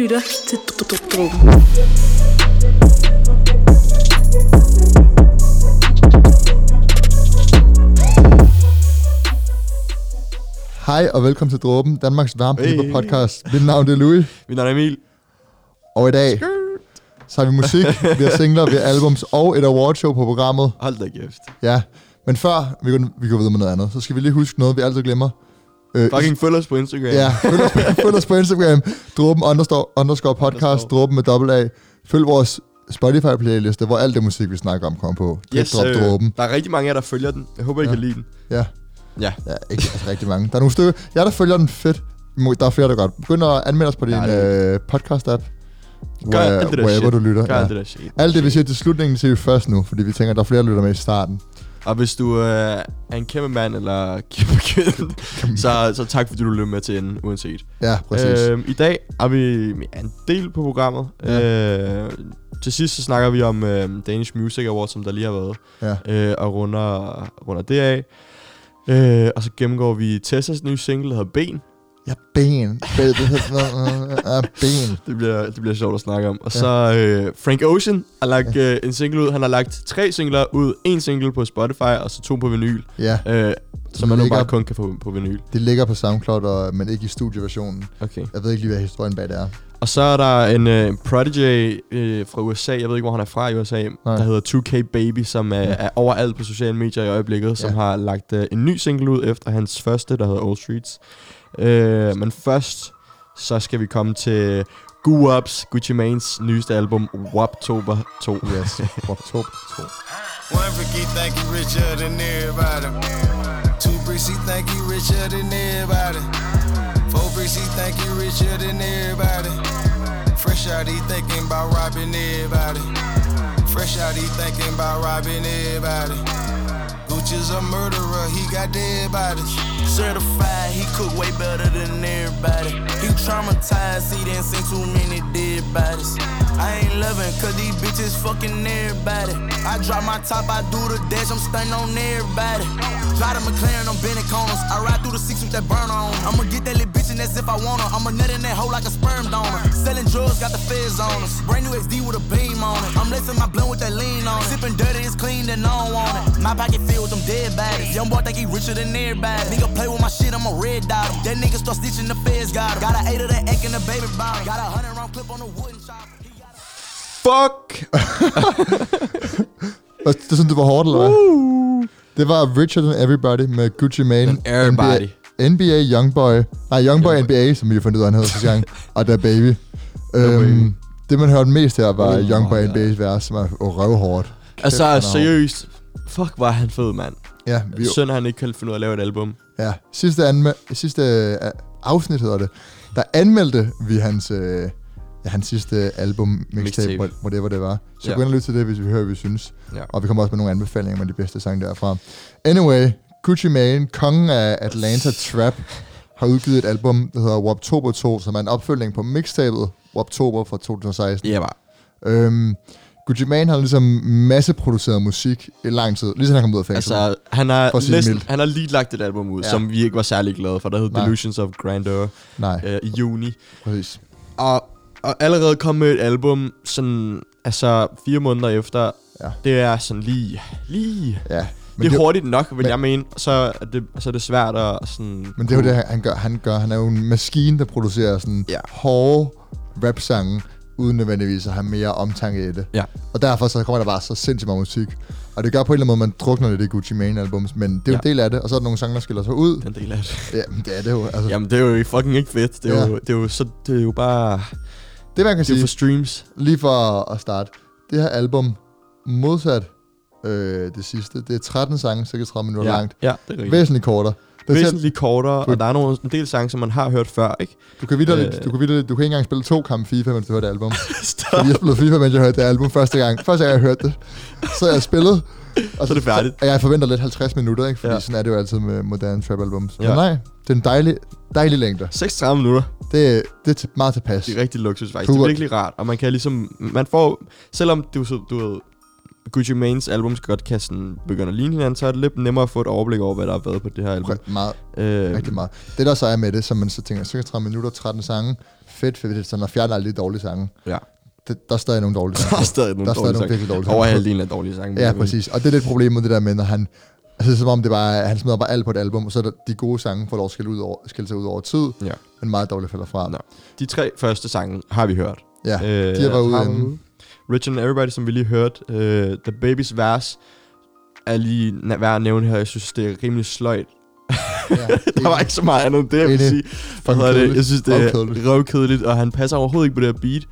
lytter til Dråben. Hej og velkommen til Dråben, Danmarks varmpiber Hey. podcast. Mit navn det er Louis, Mit navn er Emil. og i dag så har vi musik, vi har singler, vi har albums og et awardshow på programmet. Hold da kæft. Ja, men før vi går, vi går videre med noget andet, så skal vi lige huske noget, vi altid glemmer. Øh, Fucking følg os på Instagram. Ja, følg os, følg os på Instagram, Dråben underscore, underscore podcast. Dråben med dobbelt A. Følg vores Spotify-playliste, hvor alt det musik, vi snakker om, kommer på. Drip, Yes, drop, øh, dråben. der er rigtig mange af jer, der følger den. Jeg håber, I Ja. kan lide den. Ja, Ja. ja ikke altså, rigtig mange. Der er nogle stykker, jeg der følger den fedt. Der er flere, der godt. Begynd at anmelde os på din Ja, øh, podcast-app. Gør Where, alt det der wherever shit. du lytter. Gør Ja. alt det der shit. Alt det, vi siger til slutningen, siger vi først nu, fordi vi tænker, at der er flere, der lytter med i starten. Og hvis du øh, er en kæmpe mand eller kæmpe kvinde, så, så tak fordi du lytter med til enden, uanset. Ja, præcis. Øh, I dag har vi en del på programmet. Ja. Øh, til sidst så snakker vi om øh, Danish Music Awards, som der lige har været. Ja. øh, og runder, runder det af. Øh, og så gennemgår vi Tessas nye single, der hedder Ben. Ja, ben. Ja, ben. Det bliver, det bliver sjovt at snakke om. Og så øh, Frank Ocean har lagt øh, en single ud. Han har lagt tre singler ud. En single på Spotify, og så to på vinyl. Ja, Øh, som man nu bare kun kan få på vinyl. det ligger på SoundCloud, og, men ikke i studieversionen. Okay. Jeg ved ikke lige, hvad historien bag det er. Og så er der en øh, Prodigy øh, fra USA, jeg ved ikke, hvor han er fra i USA, Nej. der hedder 2K Baby, som er, Ja. er overalt på sociale medier i øjeblikket, som Ja. har lagt øh, en ny single ud efter hans første, der hedder All Streets. Øh, men først, så skal vi komme til Goo Ups, Gucci Manes nyeste album, Waptober 2. Yes, oktober 2. One freaky think he richer than everybody. Two bricks he think he richer than everybody. Four bricks he think he richer than everybody. Fresh out he thinking about robbing everybody. Fresh out he thinking about robbing everybody. Gucci's a murderer, he got dead bodies. Certified, he cook way better than everybody. He traumatized, he didn't see too many dead bodies. I ain't loving cause these bitches fucking everybody. I drop my top, I do the dash, I'm stunning on everybody. Drive the McLaren, I'm bending corners. I ride through the six with that burner on. I'ma get that little bitch and that's if I want her. I'ma nut in that hole like a sperm donor. Selling drugs, got the feds on us. Brand new XD with a beam on it. I'm lacing my blunt with that lean on it. Sipping dirty, it's clean, then I don't want it. My pocket filled with them dead bodies. Young boy think he richer than everybody. Nigga play with my shit, I'm a red dot him. That nigga start stitching the feds got him. Got an eight of that egg in the baby bottom. Got a hundred round clip on the wooden chop. He got Fuck! Hvad, Det synes du var hårdt, eller hvad? Det var Richer Than Everybody med Gucci Mane. Everybody. NBA, NBA Youngboy. Nej, Youngboy NBA, som vi har fundet ud af, han hedder sidste gang. og der Baby. Øhm, det, man hørte mest her, var Oh Youngboy my NBA's vers, som er røvhårdt. Altså, er seriøst. Fuck, var han fed, mand. Ja, vi, at han ikke kan finde ud af at lave et album. ja. Sidste, anme- sidste øh, afsnit hedder det. Der anmeldte vi hans, øh, ja, hans sidste album, mixtape, whatever det var. Så Ja. gå ind og lyt til det, hvis vi hører, hvad vi synes. Ja. Og vi kommer også med nogle anbefalinger med de bedste sange derfra. Anyway, Gucci Mane, kongen af Atlanta Trap, har udgivet et album, der hedder Waptober 2, som er en opfølgning på mixtapet Waptober fra 2016. Ja, bare. Øhm, Gucci Mane har ligesom masseproduceret musik i lang tid, lige siden han kom ud af fængsel. Altså, han har, næsten, han har lige lagt et album ud, Ja. ja. som vi ikke var særlig glade for. Der hed Nej. Delusions of Grandeur Nej, øh, i juni. præcis. Og, og allerede kom med et album, sådan, altså fire måneder efter. Ja. Det er sådan lige, lige. Ja. Men det er hurtigt nok, vil men- jeg mene. Så er, det, så er det svært at sådan... Men det er jo det, han gør. Han, gør. han er jo en maskine, der producerer sådan Ja. hårde rap-sange, uden nødvendigvis at have mere omtanke i det. Ja. Og derfor så kommer der bare så sindssygt meget musik. Og det gør på en eller anden måde, man drukner lidt i Gucci Mane-albums, men det er jo Ja. en del af det, og så er der nogle sange, der skiller sig ud. Den del af det. Ja, men det er det jo. Altså, Jamen, det er jo fucking ikke fedt. Det er, Ja. jo, det er jo så... Det er jo bare... det man kan Det er sige, for streams. lige for at starte, det her album, modsat øh, det sidste, det er 13 sange, 36 minutter Ja, langt. ja, det er rigtigt. Væsentligt kortere. Det er Væsentligt kortere, Du- og der er nogle, en del sange, som man har hørt før, ikke? du kan videre, Øh. du kan videre, du kan ikke engang spille to kampe FIFA, mens du hører det album. Stop. Fordi jeg spillede FIFA, mens jeg hørte det album første gang. Første gang, jeg hørte det. Så jeg spillet. Og Så er det færdigt. Og jeg forventer lidt 50 minutter, ikke? Fordi ja. Sådan er det jo altid med moderne trap-albums. Ja. Ja. Men nej, det er en dejlig, dejlig længde. 36 minutter. Det, det er meget tilpas. Det er rigtig luksus, faktisk. Cool. Det er virkelig rart, og man kan ligesom... Man får... Selvom du, så- du ved... Gucci Manes albums godt kan sådan begynde at ligne hinanden, så er det lidt nemmere at få et overblik over, hvad der har været på det her album. Rigtig meget, Øh, rigtig meget. Det der så er med det, som man så tænker, 36 minutter, 13 sange, fedt, fedt, fedt, sådan, og fjerner alle de dårlige sange. Ja. Det, der er stadig nogle dårlige Der sange. er stadig nogle Der er stadig dårlige nogle dårlige sange. Over halvdelen af dårlige sange. Ja, præcis. Og det er lidt problemet, det der med, når han... Altså, som om det bare, han smider bare alt på et album, og så er der de gode sange får lov at skille, ud over, skille sig ud over tid, Ja. men meget dårligt falder fra. Nå. De tre første sange har vi hørt. Ja, Øh, de har været ude inden. Rich and Everybody, som vi lige hørte. Øh, The Baby's vers er lige værd at nævne her. Jeg synes, det er rimelig sløjt. Ja, Der var ikke så meget andet end det, jeg vil sige. Hvad hedder det? Jeg synes, det er Røvkedeligt. og han passer overhovedet ikke på det her beat.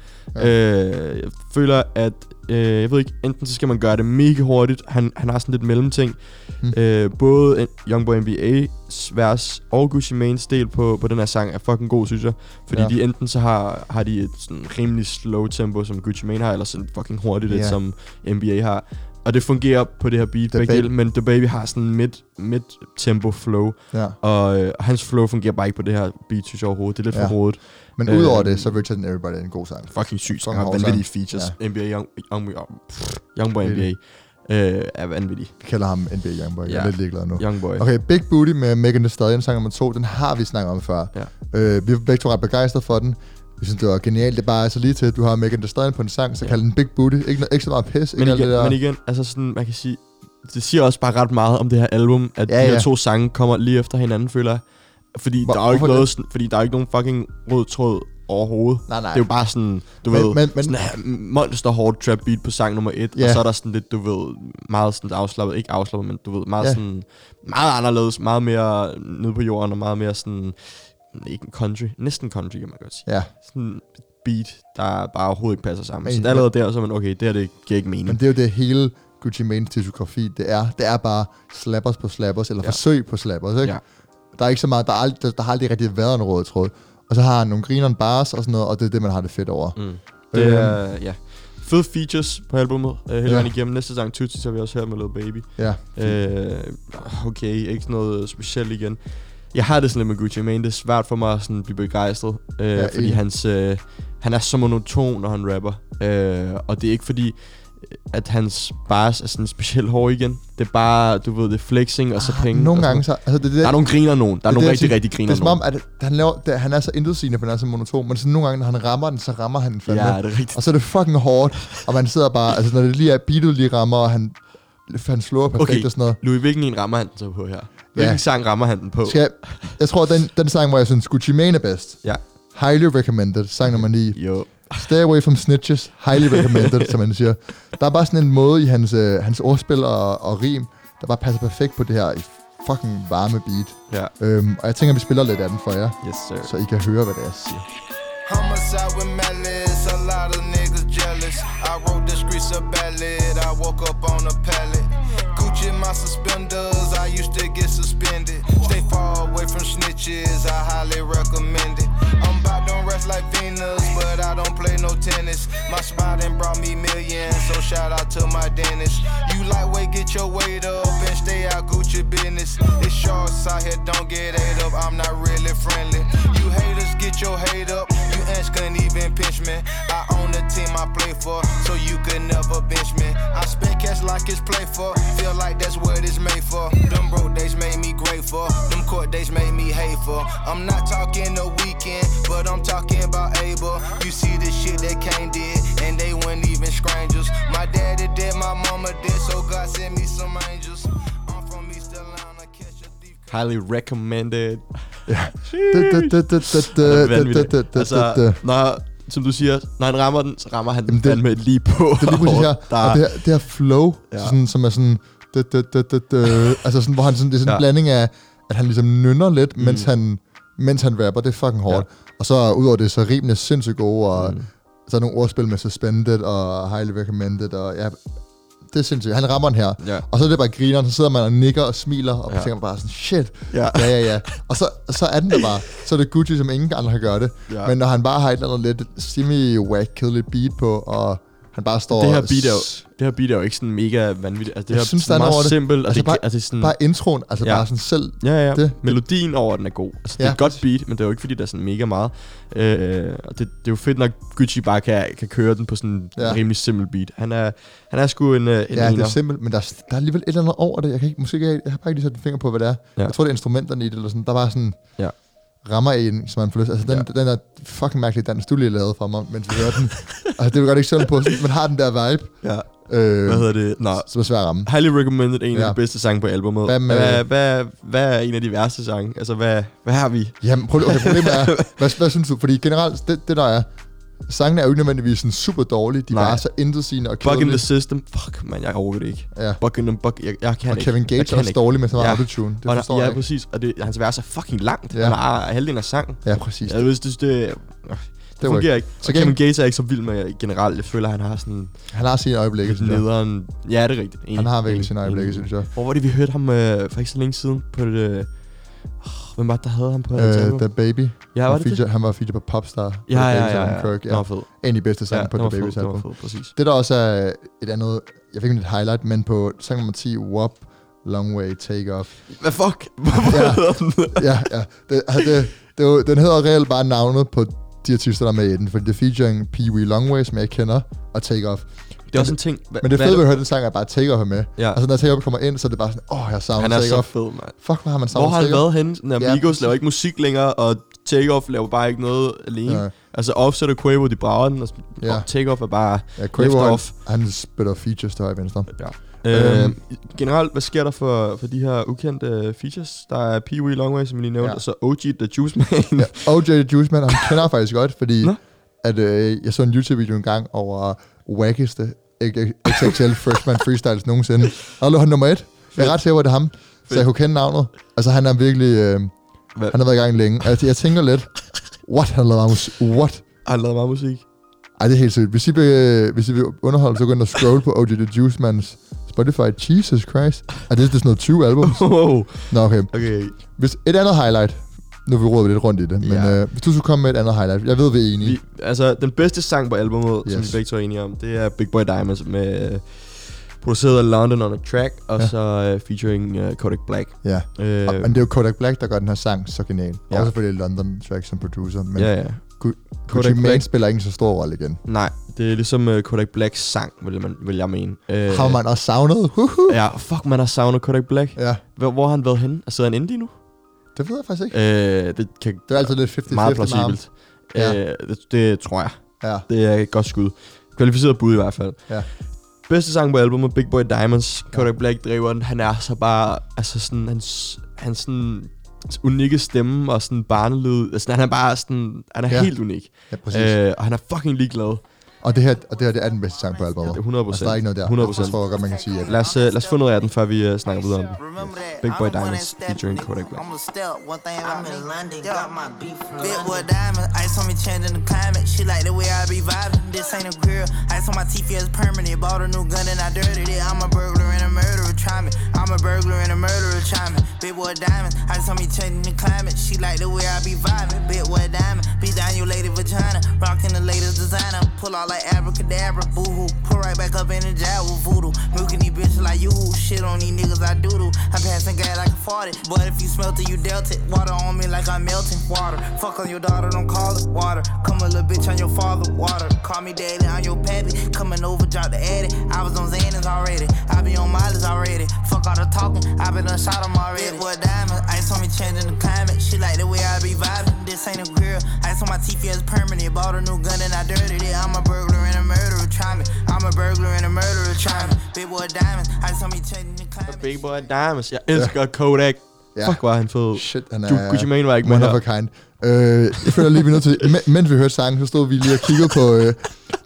Ja. Øh, jeg føler, at... Øh, jeg ved ikke, enten så skal man gøre det mega hurtigt. Han, han har sådan lidt mellemting. Hmm. Øh, både Youngboy NBA's vers og Gucci Mane's del på, på den her sang er fucking god, synes jeg. Fordi Ja. de enten så har, har de et sådan rimelig slow tempo, som Gucci Mane har, eller sådan fucking hurtigt, yeah. som NBA har. Og det fungerer på det her beat, The begge Baby- dele, men The Baby har sådan mid, mid tempo flow, Ja. og, øh, og hans flow fungerer bare ikke på det her beat, synes jeg overhovedet. Det er lidt Ja. for rodet. Men Øh, udover det, så er Richard and Everybody en god sang. Fucking sygt. Han har vanvittige features. NBA Young, Young, Young, Youngboy Really? NBA øh, er vanvittig. Vi kalder ham NBA Youngboy. Jeg er Ja. lidt ligeglad nu. Youngboy. Okay, Big Booty med Megan Thee Stallion, sang nummer to, den har vi snakket om før. Ja. Øh, vi er begge to ret begejstrede for den. Vi synes, det var genialt. Det er bare så lige til, at du har Megan Thee Stallion på en sang, så Ja. kald den Big Booty. Ikke, ikke så meget pis. Men ikke igen, det der. men igen, altså sådan, man kan sige, det siger også bare ret meget om det her album, at Ja, de her ja. to sange kommer lige efter hinanden, føler jeg. Fordi Hvor- der er jo ikke noget, sådan, fordi der er ikke nogen fucking rød tråd overhovedet. Nej, nej. Det er jo bare sådan, du Men- ved, men- men- sådan her monster hård trap beat på sang nummer et, Ja. og så er der sådan lidt, du ved, meget sådan afslappet, ikke afslappet, men du ved, meget Ja. sådan, meget anderledes, meget mere nede på jorden, og meget mere sådan, ikke country, næsten country, kan man godt sige. Ja, Sådan et beat, der bare overhovedet ikke passer sammen. Men- så allerede der, så er man, okay, det her, det giver ikke mening. men det er jo det hele Gucci Mane's diskografi, det er. Det er bare slappers på slappers, eller Ja. forsøg på slappers, ikke? Ja. Der er ikke så meget, der, er der, der har aldrig rigtig været en rød tråd. Og så har han nogle grineren bars og sådan noget, og det er det, man har det fedt over. Mm. Det Øhm. er, ja. Fede features på albumet, øh, hele Ja. vejen igennem. Næste sang, Tutsi, så har vi også hørt med Lil Baby. Ja, Øh, okay, ikke noget specielt igen. Jeg har det sådan lidt med Gucci Mane, det er svært for mig at sådan blive begejstret, øh, Ja, fordi enig. hans, øh, han er så monoton, når han rapper. Øh, og det er ikke fordi, at hans bars er sådan specielt hård igen. Det er bare, du ved, det er flexing og så penge. Ah, nogle og sådan gange så... Altså, det, det, Der er nogle griner nogen. Der er det nogle jeg rigtig, rigtig det griner er som om, at han, laver, det, han er så intetsigende, men han er så monoton. Men sådan nogle gange, når han rammer den, så rammer han den fandme. Ja, det er rigtigt. Og så er det fucking hårdt, og man sidder bare, altså når det lige er beatet lige rammer, og han, han slår perfekt Okay. og sådan noget. Louis, hvilken en rammer han så på her? Hvilken Ja. sang rammer han den på? Skal jeg, jeg tror, den, den sang, hvor jeg synes, Gucci Mane er bedst. Ja. Highly recommended, sang nummer 9. Jo. Stay away from snitches, highly recommended, som man siger. Der er bare sådan en måde i hans, øh, hans ordspil og, og rim, der bare passer perfekt på det her fucking varme beat. Ja. Øhm, og jeg tænker, vi spiller lidt af den for jer, Yes, sir. så I kan høre, hvad det er, jeg siger. Homicide with malice, a lot of niggas jealous. I wrote the streets a ballad, I woke up on a pallet. Gucci my suspenders, I highly recommend it. I'm about to rest like Venus, but I don't play no tennis. My spot done brought me millions, so shout out to my dentist. You lightweight, get your weight up and stay out Gucci business. It's shorts out here, don't get ate up, I'm not really friendly. You haters, get your hate up. You ants couldn't even pinch me. I own the team I play for, so you could never bench me. I spend cash like it's play for. Feel like that's what it's made for. Them broke days made me grateful. Them court days made me hateful. I'm not talking the weekend, but I'm talking about Abel. You see the shit that Kane did, and they weren't even strangers. My daddy did, my mama did, so God sent me some angels. Highly recommended. Altså, når, som du siger, når han rammer den, så rammer han den Jamen, det- fandme lige på. Det er lige præcis her. Der Og det her, det her flow, Ja. sådan, som er sådan... Det, det, det, det, det, altså sådan, hvor han sådan, det er sådan en Ja. blanding af, at han ligesom nynner lidt, Mm. mens, han, mens han rapper. Det er fucking hårdt. Ja. Og så udover det, så rimene sindssygt gode, og mm. så er nogle ordspil med suspended og highly recommended, og ja, det er sindssygt. Han rammer den her. Ja. Og så er det bare griner, så sidder man og nikker og smiler, og Ja. ja. tænker bare sådan, shit, Ja. ja, ja, ja. Og så, så er den der bare. Så er det Gucci, som ingen andre kan gøre det. Ja. Men når han bare har et eller andet lidt semi-whack, kedeligt beat på, og han bare står... Det her beat er jo, det her beat er jo ikke sådan mega vanvittigt. Altså, det Jeg her synes, er der er meget over det. simpelt. Altså, Altså, det, bare- altså, sådan, Bare introen, altså Ja. bare sådan selv... Ja, ja. Det. Det- Melodien over den er god. Altså, det er et godt beat, men det er jo ikke, fordi der er sådan mega meget. Øh, og det, det er jo fedt, når Gucci bare kan, kan køre den på sådan en Ja. rimelig simpel beat. Han er, han er sgu en, øh, en Ja, det ener. er simpelt, men der, er- der er alligevel et eller andet over det. Jeg, kan ikke, måske, jeg, jeg har bare ikke lige sat en finger på, hvad det er. Ja. Jeg tror, det er instrumenterne i det, eller sådan. Der var sådan Ja. Rammer en, som man får lyst. Altså, den, ja. den der fucking mærkelige dans, du lige lavede for mig, mens vi hørte den. altså, det var godt ikke sådan på, man har den der vibe, Ja. øh, Hvad hedder det? Nå, som er svær at ramme. highly recommended. En af Ja. de bedste sange på albumet. Hvad med- hvad, hvad, hvad er en af de værste sange? Altså, hvad, hvad har vi? Jamen, prøv, okay, problemet er, hvad, hvad synes du? Fordi generelt, det, det der er, sangene er jo ikke nødvendigvis sådan super dårlige, de er Nej. bare så intetsigende og Bug in the kedelige. system. Fuck, man, jeg overgår det ikke. Ja. Bug in the bug. Jeg, jeg kan Og ikke. Kevin Gates er også ikke. dårlig med så meget Ja. autotune. Det Og forstår der, jeg ja, ikke. præcis. Og det, hans vers er fucking langt. Ja. Han har halvdelen af sangen. Ja, præcis. Jeg ved, det, det, det, det var fungerer ikke. Så Og Kevin Gates er ikke så vild med generelt. Jeg føler, han har sådan Han har sine øjeblikke, synes jeg. nederen... Ja, det er rigtigt. Enig, Han har virkelig sine øjeblikke, synes jeg. Hvor var det, vi hørte ham øh, for ikke så længe siden på det... Øh, hvem var det, der havde ham på uh, Uh, The Baby. Ja, han, var det det? feature, han var feature på Popstar. Ja, ja, ja, Sam ja. Kirk, Den ja. fed. En af de bedste sange Ja, på den The Baby's den album. fed, præcis. Det der også er et andet, jeg fik ikke et highlight, men på sang nummer 10, WAP, Long Way, Take Off. Hvad fuck? Ja. Hvorfor ja, ja. Det, altså, det, det, jo- den hedder reelt bare navnet på de artister, der er med i den, fordi det er featuring Pee Wee Longway, som jeg kender, og Take Off. Det er også en ting... Hva, Men det fede ved at høre den sang, er bare Take Off med. Ja. Altså, når Take Off kommer ind, så er det bare sådan, åh, oh, jeg savner Han er Take så Off. fed, mand. Fuck, hvor har man Hvor savnet har han Take Off? været henne? Når Ja, Migos laver ikke musik længere, og Takeoff laver bare ikke noget alene. Ja. Altså Offset og Quavo, de brager den, og, Ja. og Takeoff er bare... Ja, Quavo, han, off. han spiller features til højre og venstre. Ja. Øh, Øhm. generelt, hvad sker der for, for de her ukendte features? Der er Pee Wee Longway, som vi lige nævnte, Ja. og så OG The Juice Man. Ja, OJ Juice Man, ham kender jeg faktisk godt, fordi Nå. at, øh, jeg så en YouTube-video engang over wackeste XXL Freshman Freestyles nogensinde. Og lå han nummer et. Jeg er ret sikker på, at det er ham, så jeg kunne kende navnet. Altså, han er virkelig... Øh, Hvad? han har været i gang længe. Altså, jeg tænker lidt, what, han har lavet musik? What? Har han lavet meget musik? Ej, det er helt sygt. Hvis I vil, hvis I vil underholde, så gå ind og scroll på OJ The Juice Mans Spotify. Jesus Christ. Er det, det er sådan noget 20 albums? Wow. Nå, okay. Okay. Hvis et andet highlight, nu vi rodet lidt rundt i det, men Ja. øh, hvis du skulle komme med et andet highlight, jeg ved, vi er enige. Vi, altså, den bedste sang på albumet, yes. som vi begge to er enige om, det er Big Boy Diamonds med... øh, produceret af London on a Track, og Ja. så uh, featuring uh, Kodak Black. Ja, Øh, og, men det er jo Kodak Black, der gør den her sang så genial. Ja. Ja. Og selvfølgelig London Track som producer, men ja, ja. Gucci Kodak Mane Black. spiller ikke en så stor rolle igen. Nej, det er ligesom uh, Kodak Blacks sang, vil, man, vil jeg mene. Øh, Har man også savnet? Huhu. Ja, fuck, man har savnet Kodak Black. Ja, Hvor, hvor har han været henne? Altså, sidder han inde lige nu? Det ved jeg faktisk ikke. Øh, det kan Det er altid lidt 50-50 meget plausibelt. Ja. Øh, det, det tror jeg. Ja, Det er et godt skud. Kvalificeret bud i hvert fald. Ja. Bedste sang på albumet, Big Boy Diamonds. Kodak Black driver den. Han er så bare, altså sådan, hans, hans sådan unikke stemme og sådan barnelyd. Altså, han er bare sådan, han er Ja. ja. helt unik. ja præcis. Øh, og han er fucking ligeglad. Og, det her, og det her, det er den bedste sang på albumet. Det er 100% Altså, der er ikke noget der. 100 Jeg tror godt, man kan sige, at Lad os, uh, lad os få noget af den, før vi uh, snakker videre om den. That? Big Boy Diamonds featuring. Kodak Black. I'm a step. One thing I'm about in. London, got my beef from Big boy London. diamond, ice on me changing the climate. She like the way I be vibing. This ain't a grill. Ice on my teeth, yeah, it's permanent. Bought a new gun and I dirtied it. I'm a burglar and a murderer, try me. I'm a burglar and a murderer, try me. Big boy diamond, ice on me changing the climate. She like the way I be vibing. Big boy diamond, be down your lady vagina. Rocking the latest designer. Pull like abracadabra, boo hoo. Pull right back up in the jar with voodoo. Milking these bitches like you. Shit on these niggas, I doodle. I pass passing gas like a 40. But if you smelt it, you dealt it. Water on me like I'm melting. Water. Fuck on your daughter, don't call it water. Come a little bitch on your father. Water. Call me daddy, I'm your pappy. Coming over, drop the addy. I was on Xanax already. I be on mileage already. Fuck all the talking. I been done shot 'em already. Big boy diamond. Ice on me changing the climate. She like the way I be vibing. This ain't a grill. Ice on my teeth, yeah, it's permanent. Bought a new gun and I dirtied it. I'm a burglar and a murderer. Try me. I'm a burglar and a murderer. Try me. Big boy diamond. Ice on me changing the climate. Big Boy Diamonds. Jeg elsker Kodak. Ja. Fuck, var han fed. shit, han Du, er Gucci Mane var ikke med her. kind. Øh, jeg føler lige, vi er nødt til, men- mens vi hørte sangen, så stod vi lige og kiggede på øh,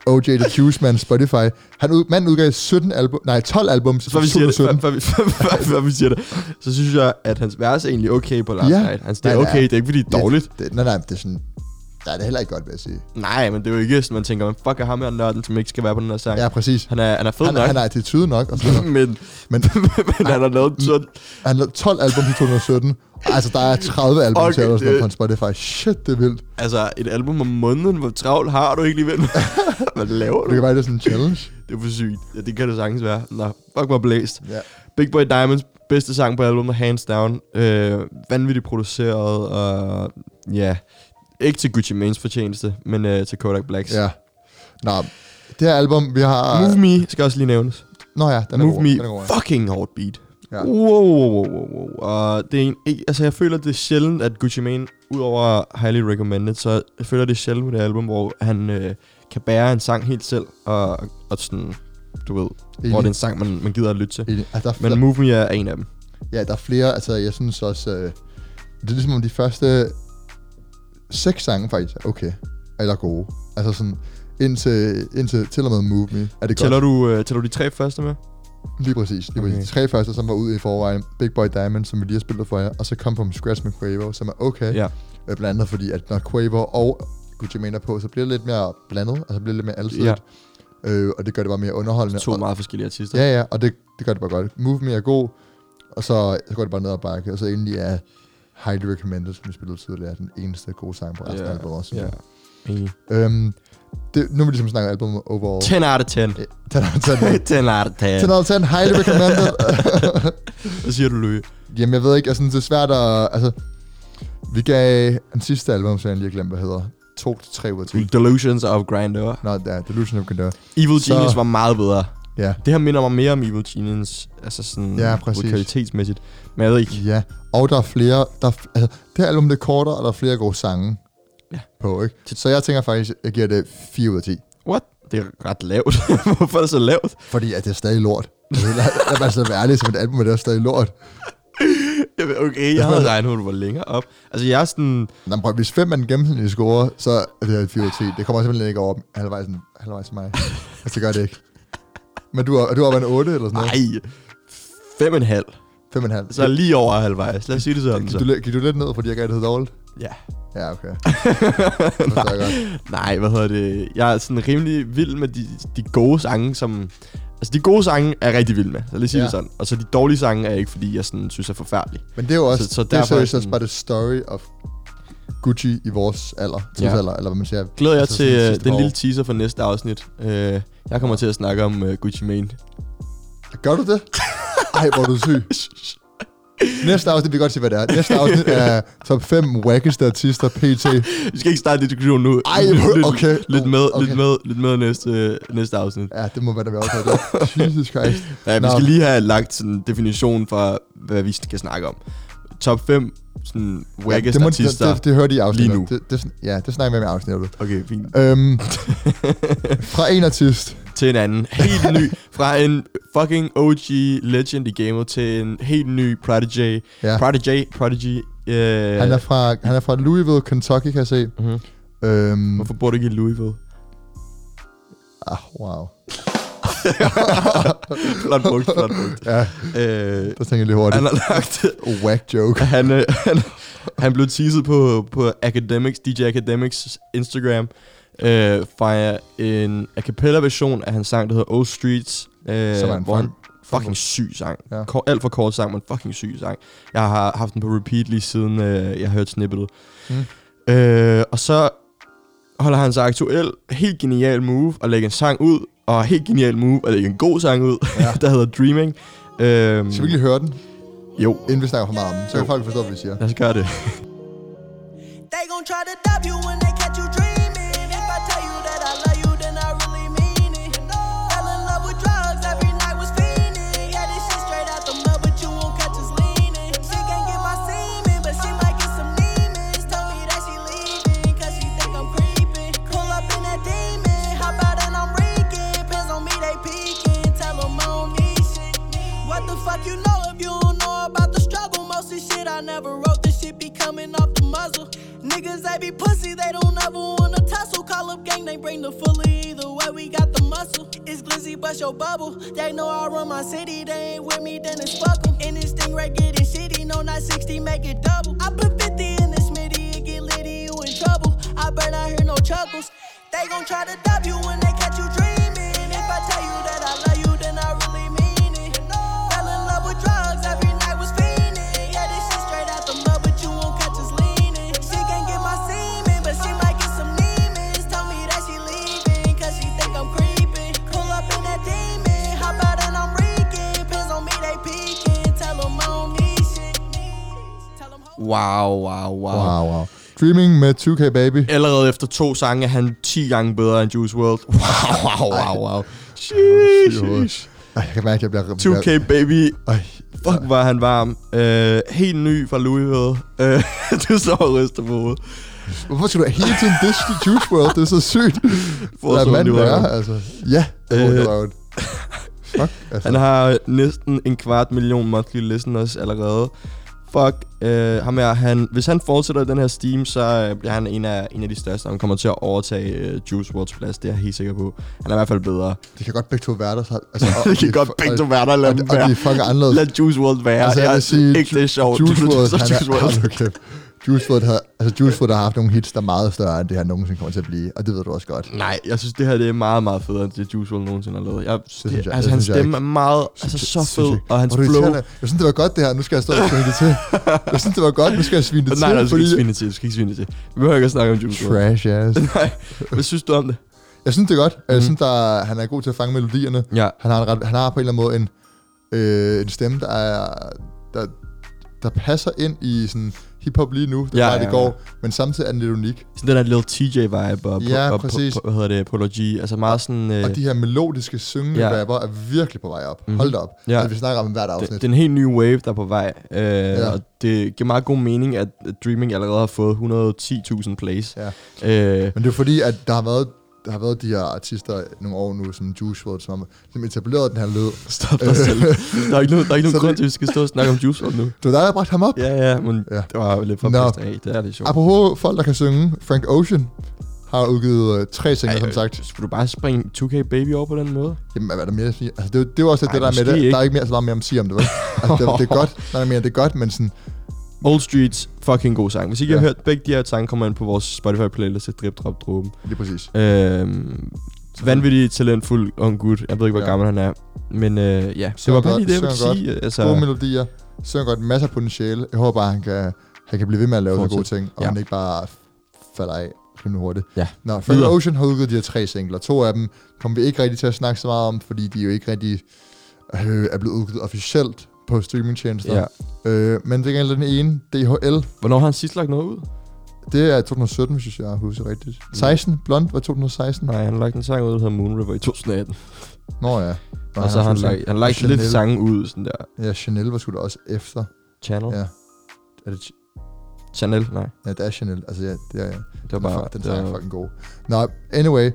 OJ The Juice Man Spotify. Han ud, manden udgav 17 album, nej 12 albums i Før vi, siger det, før, 2017. før, vi, før, før, før vi siger det, så synes jeg, at hans vers er egentlig okay på Last Ja. Night. Altså, det er okay, det er ikke fordi det er dårligt. Det, nej, nej, det er sådan, ja, det er heller ikke godt, vil jeg sige. Nej, men det er jo ikke sådan, man tænker, man fuck er ham her nørden, som ikke skal være på den her sang. Ja, præcis. Han er, han er fed Han, nok, han har attitude nok, og sådan men, Men men han har lavet sådan... han lavede 12 album i 2017. Altså, der er 30 album Okay, til eller sådan noget det- på Spotify. Shit, det er vildt. Altså, et album om måneden, hvor travlt har du ikke lige ven? Hvad laver Det du? kan være, det er sådan en challenge. Det er for sygt. Ja, det kan det sagtens være. Nå, fuck mig blæst. Ja. Big Boy Diamonds, bedste sang på albumet, hands down. Øh, vanvittigt produceret, og ja, ikke til Gucci Manes fortjeneste, men øh, til Kodak Blacks. Ja. Nå, det her album, vi har... Move Me skal også lige nævnes. Nå ja, den er Move god. Me, Den er god, ja. fucking hårdt beat. Ja. Wow, wow, wow, wow. Og det er en, altså jeg føler, det er sjældent, at Gucci Mane udover highly recommended, så jeg føler det er sjældent med det album, hvor han øh, kan bære en sang helt selv, og, og sådan, du ved, hvor det er en sang, man, man gider at lytte til. Enig. Altså, der, Men der, Move Me er en af dem. ja, der er flere, altså jeg synes også, øh, det er ligesom om de første seks sange faktisk er okay, eller gode. Altså sådan, indtil, indtil til og med Move Me, er det Tæller godt. du, øh, tæller du de tre første med? Lige præcis. Lige præcis. Okay. De tre første, som var ude i forvejen. Big Boy Diamond, som vi lige har spillet for jer. Og så Come From Scratch med Quavo, som er okay. Ja. Øh, blandt andet fordi, at når Quavo og Gucci Mane er på, så bliver det lidt mere blandet. Altså bliver det lidt mere alsidigt. Ja. Øh, og det gør det bare mere underholdende. To og, meget forskellige artister. Ja, ja, og det, det gør det bare godt. Move Me er god, og så, så går det bare ned ad bakke. Og så egentlig er Highly Recommended, som vi spillede tidligere, er den eneste gode sang på resten af albumet også. Ja. Enig. Øhm, det, nu vil vi ligesom snakke albumet overall. 10 out of 10. Eh, 10 out of 10. 10 out of 10. 10 out of 10, highly recommended. Hvad siger du, Louis? Jamen, jeg ved ikke, altså, det er svært at... Altså, vi gav den sidste album, som jeg lige har glemt, hvad hedder. 2 til 3 ud af 10. Delusions of Grindr. Nå, ja, Delusion of Grandeur. Evil Så- Genius var meget bedre. Ja, Det her minder mig mere om Evil Genius, altså sådan Ja, præcis. kvalitetsmæssigt. Men jeg ved ikke, ja. Og der er flere... Der er, altså, det her album det er kortere, og der er flere gode sange Ja. på, ikke? Så jeg tænker faktisk, jeg giver det 4 ud af 10. what? Det er ret lavt. Hvorfor er det så lavt? Fordi at det er stadig lort. Lad, mig altså være ærlig, som et album, men det er stadig lort. Okay, jeg havde regnet, at du var længere op. Altså, jeg er sådan... Nå, prøv, hvis fem er den gennemsnitlige score, så er det her et 4 ud af 10. Det kommer simpelthen ikke over halvvejs, halvvejs mig. Altså, det gør det ikke. Men du er, er du af en 8 eller sådan noget? Nej, fem og en halv. 5,5. Så lige over halvvejs. Lad os sige det sådan. Gik Så. du, gik du lidt ned, fordi jeg gav det dårligt? Ja. Ja, okay. Godt. Nej, hvad hedder det? Jeg er sådan rimelig vild med de, de gode sange, som... Altså, de gode sange er jeg rigtig vild med. Så lad os sige Ja. det sådan. Og så de dårlige sange er ikke, fordi jeg sådan, synes er forfærdelige. Men det er jo også, Så- så, det er derfor er seriøst også bare the story of Gucci i vores alder, tidsalder, eller hvad man siger. Glæder jeg Altså til sådan øh, den par lille år. teaser for næste afsnit. Uh, jeg kommer til at snakke om uh, Gucci Mane. Gør du det? Ej, hvor er du syg. Næste afsnit, vi kan godt se, hvad det er. Næste afsnit er top 5 wackeste artister PT. Vi skal ikke starte diskussionen nu. Ej, lidt, okay. Lidt med, Okay. lidt med, lidt med næste, næste afsnit. Ja, det må være, der vi også det. Jesus Christ. Ja, vi skal lige have lagt sådan en definition for, hvad vi skal snakke om. Top 5 sådan det, må, artister. det, det, det hører de i afsnittet. lige nu. Det, det, ja, det snakker vi med i afsnittet. Okay, fint. Øhm, fra en artist. Til en anden. Helt ny. Fra en fucking OG legend i gamet til en helt ny Prodigy. Ja. Prodigy. Prodigy. Uh, Han er fra, han er fra Louisville, Kentucky, kan jeg se. mm-hmm. Øhm, Hvorfor bor du ikke i Louisville? ah, wow. flot punkt, flot punkt. Ja, Øh, der tænker jeg lige hurtigt. han har lagt... Whack joke. Han, øh, han, han blev teaset på, på Academics, DJ Academics Instagram, øh, fra en a cappella version af hans sang, der hedder Old Streets, øh, Som hvor han fun- fucking syg sang. Ja. Kort, alt for kort sang, men fucking syg sang. Jeg har haft den på repeat lige siden øh, jeg har hørt snippet. Mm. Øh, og så holder han sig aktuel. Helt genial move at lægge en sang ud, og helt genial move at lægge en god sang ud, Ja. der hedder Dreaming. Øh, Skal vi lige høre den, Jo, inden vi snakker for meget om den? Så kan folk forstå, hvad vi siger. lad os gøre det. They gon' try to dub coming off the muzzle. Niggas, they be pussy, they don't ever wanna tussle. Call up gang, they bring the fully. Either way, we got the muscle. It's glizzy, bust your bubble. They know I run my city, they ain't with me, then it's fuck 'em. And this thing right getting shitty, no, not 60, make it double. I put 50 in the smitty, it get litty, you in trouble. I better not hear no chuckles. They gon' try to dub you Wow, wow, wow. Wow, wow. Dreaming med 2K Baby. Allerede efter to sange er han 10 gange bedre end Juice WRLD. Wow, wow, wow, wow. Sheesh. Ej, jeg kan mærke, at jeg bliver... 2K baby. Ej, Fuck, var han varm. Øh, helt ny fra Louisville. Øh, du står og ryster på hovedet. hvorfor skal du hele tiden dish the Juice WRLD? Det er så sygt. For det var- være, altså. Ja, det Øh, det Fuck, altså. Han har næsten en kvart million monthly listeners allerede. Fuck, øh, ham er, han, hvis han fortsætter i den her Steam, så øh, bliver han en af, en af de største, og han kommer til at overtage øh, Juice WRLDs plads. Det er jeg helt sikker på. Han er i hvert fald bedre. De kan godt begge to være der. Så, altså, og- det kan og- godt begge to være der, lad og- dem Og de være. er fucking anderledes. Lad Juice WRLD være. Altså, jeg jeg vil sige, ikke, det er sjovt. Juice WRLD, han er, nu kæft. Juice WRLD har, altså Juice WRLD har haft nogle hits, der er meget større, end det her nogensinde kommer til at blive. Og det ved du også godt. Nej, jeg synes, det her det er meget, meget federe, end det Juice WRLD nogensinde har lavet. Jeg, det, synes jeg- altså, det hans stemme er meget, altså, så fed, jeg- og hans flow. irriterende. Jeg synes, det var godt det her. Nu skal jeg stå og svine det til. Jeg synes, det var godt. Nu skal jeg svine det Nej, til. nej, du skal ikke fordi- svine det til. Du skal ikke svine det til. Vi behøver ikke at snakke om Juice WRLD. Trash ass. Nej, hvad synes du om det? Jeg synes, det er godt. Jeg Mhm. synes, der er, han er god til at fange melodierne. Ja, Han har, en ret, han har på en eller anden måde en, øh, en stemme, der er... Der, der passer ind i sådan hip-hop lige nu, det Ja, ja, det går, ja. men samtidig er den lidt unik. sådan den der lille TJ-vibe og, Ja, og, præcis. og, hvad hedder det, Polo G. Altså meget sådan... Øh, Og de her melodiske, syngende Ja. rapper er virkelig på vej op. Mhm. Hold da op. Ja. Altså, vi snakker om hvert det, afsnit. det er en helt ny wave, der er på vej. Øh, Ja. Og det giver meget god mening, at Dreaming allerede har fået 110.000 plays. Ja. Øh, Men det er fordi, at der har været der har været de her artister nogle år nu, som Juice WRLD, som har etableret den her lyd. stop dig selv. Der er ikke nogen, der er ikke nogen grund til, at vi skal stå og snakke om Juice WRLD nu. Det var dig, der bragte ham op. Ja, ja, men Ja. det var lidt for bedst af. Det er lidt sjovt. Apropos folk, der kan synge, Frank Ocean har udgivet øh, tre singler, som sagt. Skulle du bare springe 2K Baby over på den måde? Jamen, hvad er der mere at sige? Altså, det, det jo også Ej, det der med det. ikke. Der er ikke mere, så meget mere at sige om det, vel? Altså, det, det er godt. Nej, men det er godt, men sådan... Old Streets, fucking god sang. Hvis ikke I Ja. har hørt begge de her sange, kommer ind på vores Spotify playlist til Drip Drop Dråben. Lige præcis. Øhm, vanvittig talentfuld ung gut. Jeg ved ikke, hvor Ja. gammel han er. Men øh, ja, det var bare lige det, jeg ville sige. Gode Altså, melodier. Synger godt. Masser af potentiale. Jeg håber bare, han kan, han kan blive ved med at lave så gode ting, og Ja. han ikke bare falder af rimelig hurtigt. Ja. Nå, Frank Videre. Ocean har udgivet de her tre singler. To af dem kommer vi ikke rigtig til at snakke så meget om, fordi de jo ikke rigtig øh, er blevet udgivet officielt på streamingtjenester. ja. Øh, men det er den ene, DHL, Hvornår har han sidst lagt noget ud? det er 2017, hvis jeg husker rigtigt. 16, Blond var 2016. Nej, han lagt en sang ud, der hedder Moon River i 2018. Nå ja. Nå, og så har han lagt, han lagt lidt sange ud, sådan der. Ja, Chanel var sgu da også efter. Channel? Ja. Er det, Ch- Chanel? Nej, ja, det er Chanel. Altså ja, det er ja. det var Den, bare... den det sang er fucking god. Nå, anyway.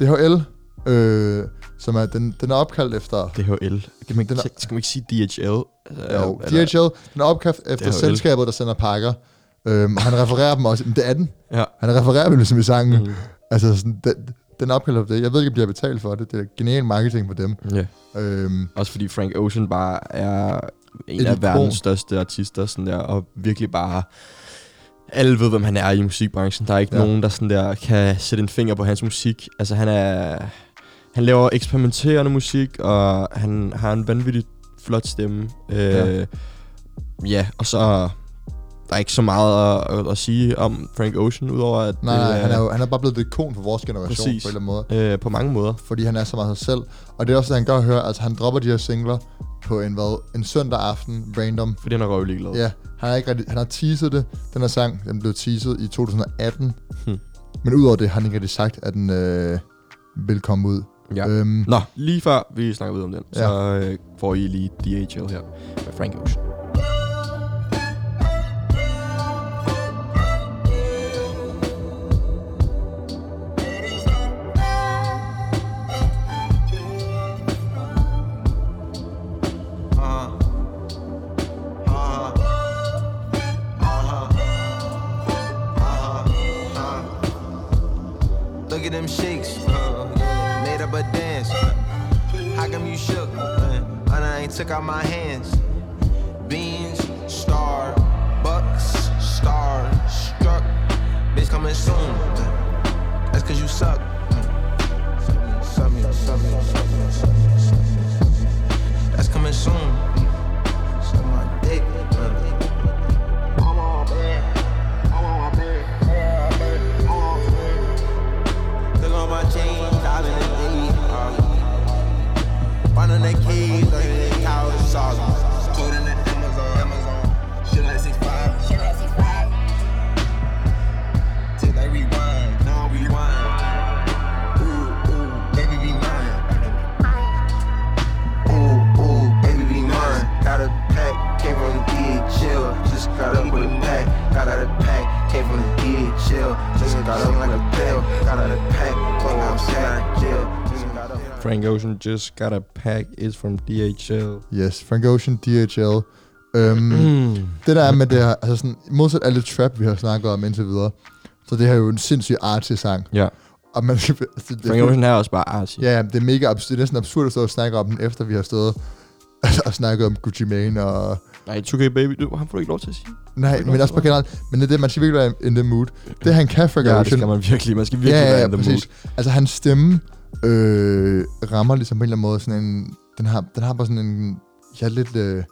DHL, øh, som er, den, den er opkaldt efter... DHL. Kan man, Den er- skal man ikke sige DHL? Altså, Jo, eller- DHL, den er opkaldt efter DHL. selskabet, der sender pakker. Øhm, og han refererer dem også. Men det er den. Ja. Han refererer dem ligesom i sangen. Mm. Altså, sådan, den, den opkaldt efter det. Jeg ved ikke, om de har betalt for det. Det er genial marketing for dem. Ja. Øhm, Også fordi Frank Ocean bare er en af verdens største artister, sådan der, og virkelig bare... Alle ved, hvem han er i musikbranchen. Der er ikke ja. nogen, der sådan der kan sætte en finger på hans musik. Altså, han er... Han laver eksperimenterende musik, og han har en vanvittig flot stemme. Ja. Øh, ja, og så... Der er ikke så meget at, at, at sige om Frank Ocean, udover at... nej, nej, han er, jo, han er bare blevet et ikon for vores generation Præcis. på en eller anden måde. Øh, på mange måder. fordi han er så meget sig selv. Og det er også det, han gør at høre. Altså, han dropper de her singler på en, hvad, en søndag aften, random. Fordi han er røvlig glad. Ja, han, er ikke rigtig, han har teaset det. Den her sang, den blev teaset i 2018. Hmm. Men udover det, har han ikke rigtig sagt, at den øh, vil komme ud. ja. Øhm, Nå, lige før vi snakker videre om den, Ja. så øh, får I lige DHL her med Frank Ocean. Ain't took out my hands. Beans, star, bucks, star, struck. Bitch coming soon. That's cause you suck. That's coming soon. Frank Ocean just got a pack is from DHL. Yes, Frank Ocean, DHL. Øhm, det der er med det her, altså sådan, modsat alle trap, vi har snakket om indtil videre, så det her er jo en sindssyg arty sang. Ja. Og man altså, det, Frank Ocean er også bare artsy. Ja, ja, det er mega absurd. Det er næsten absurd at stå og snakke om den, efter vi har stået og snakket om Gucci Mane og... Nej, 2K Baby, du, han får du ikke lov til at sige. Nej, men også på generelt. Men det er det, man skal virkelig være in the mood. Det han kan, Frank Ja, det Ocean, skal man virkelig. Man skal virkelig ja, være ja, in the præcis. Altså, hans stemme øh, rammer ligesom på en eller anden måde sådan en... Den har, den har bare sådan en... Ja, lidt øh,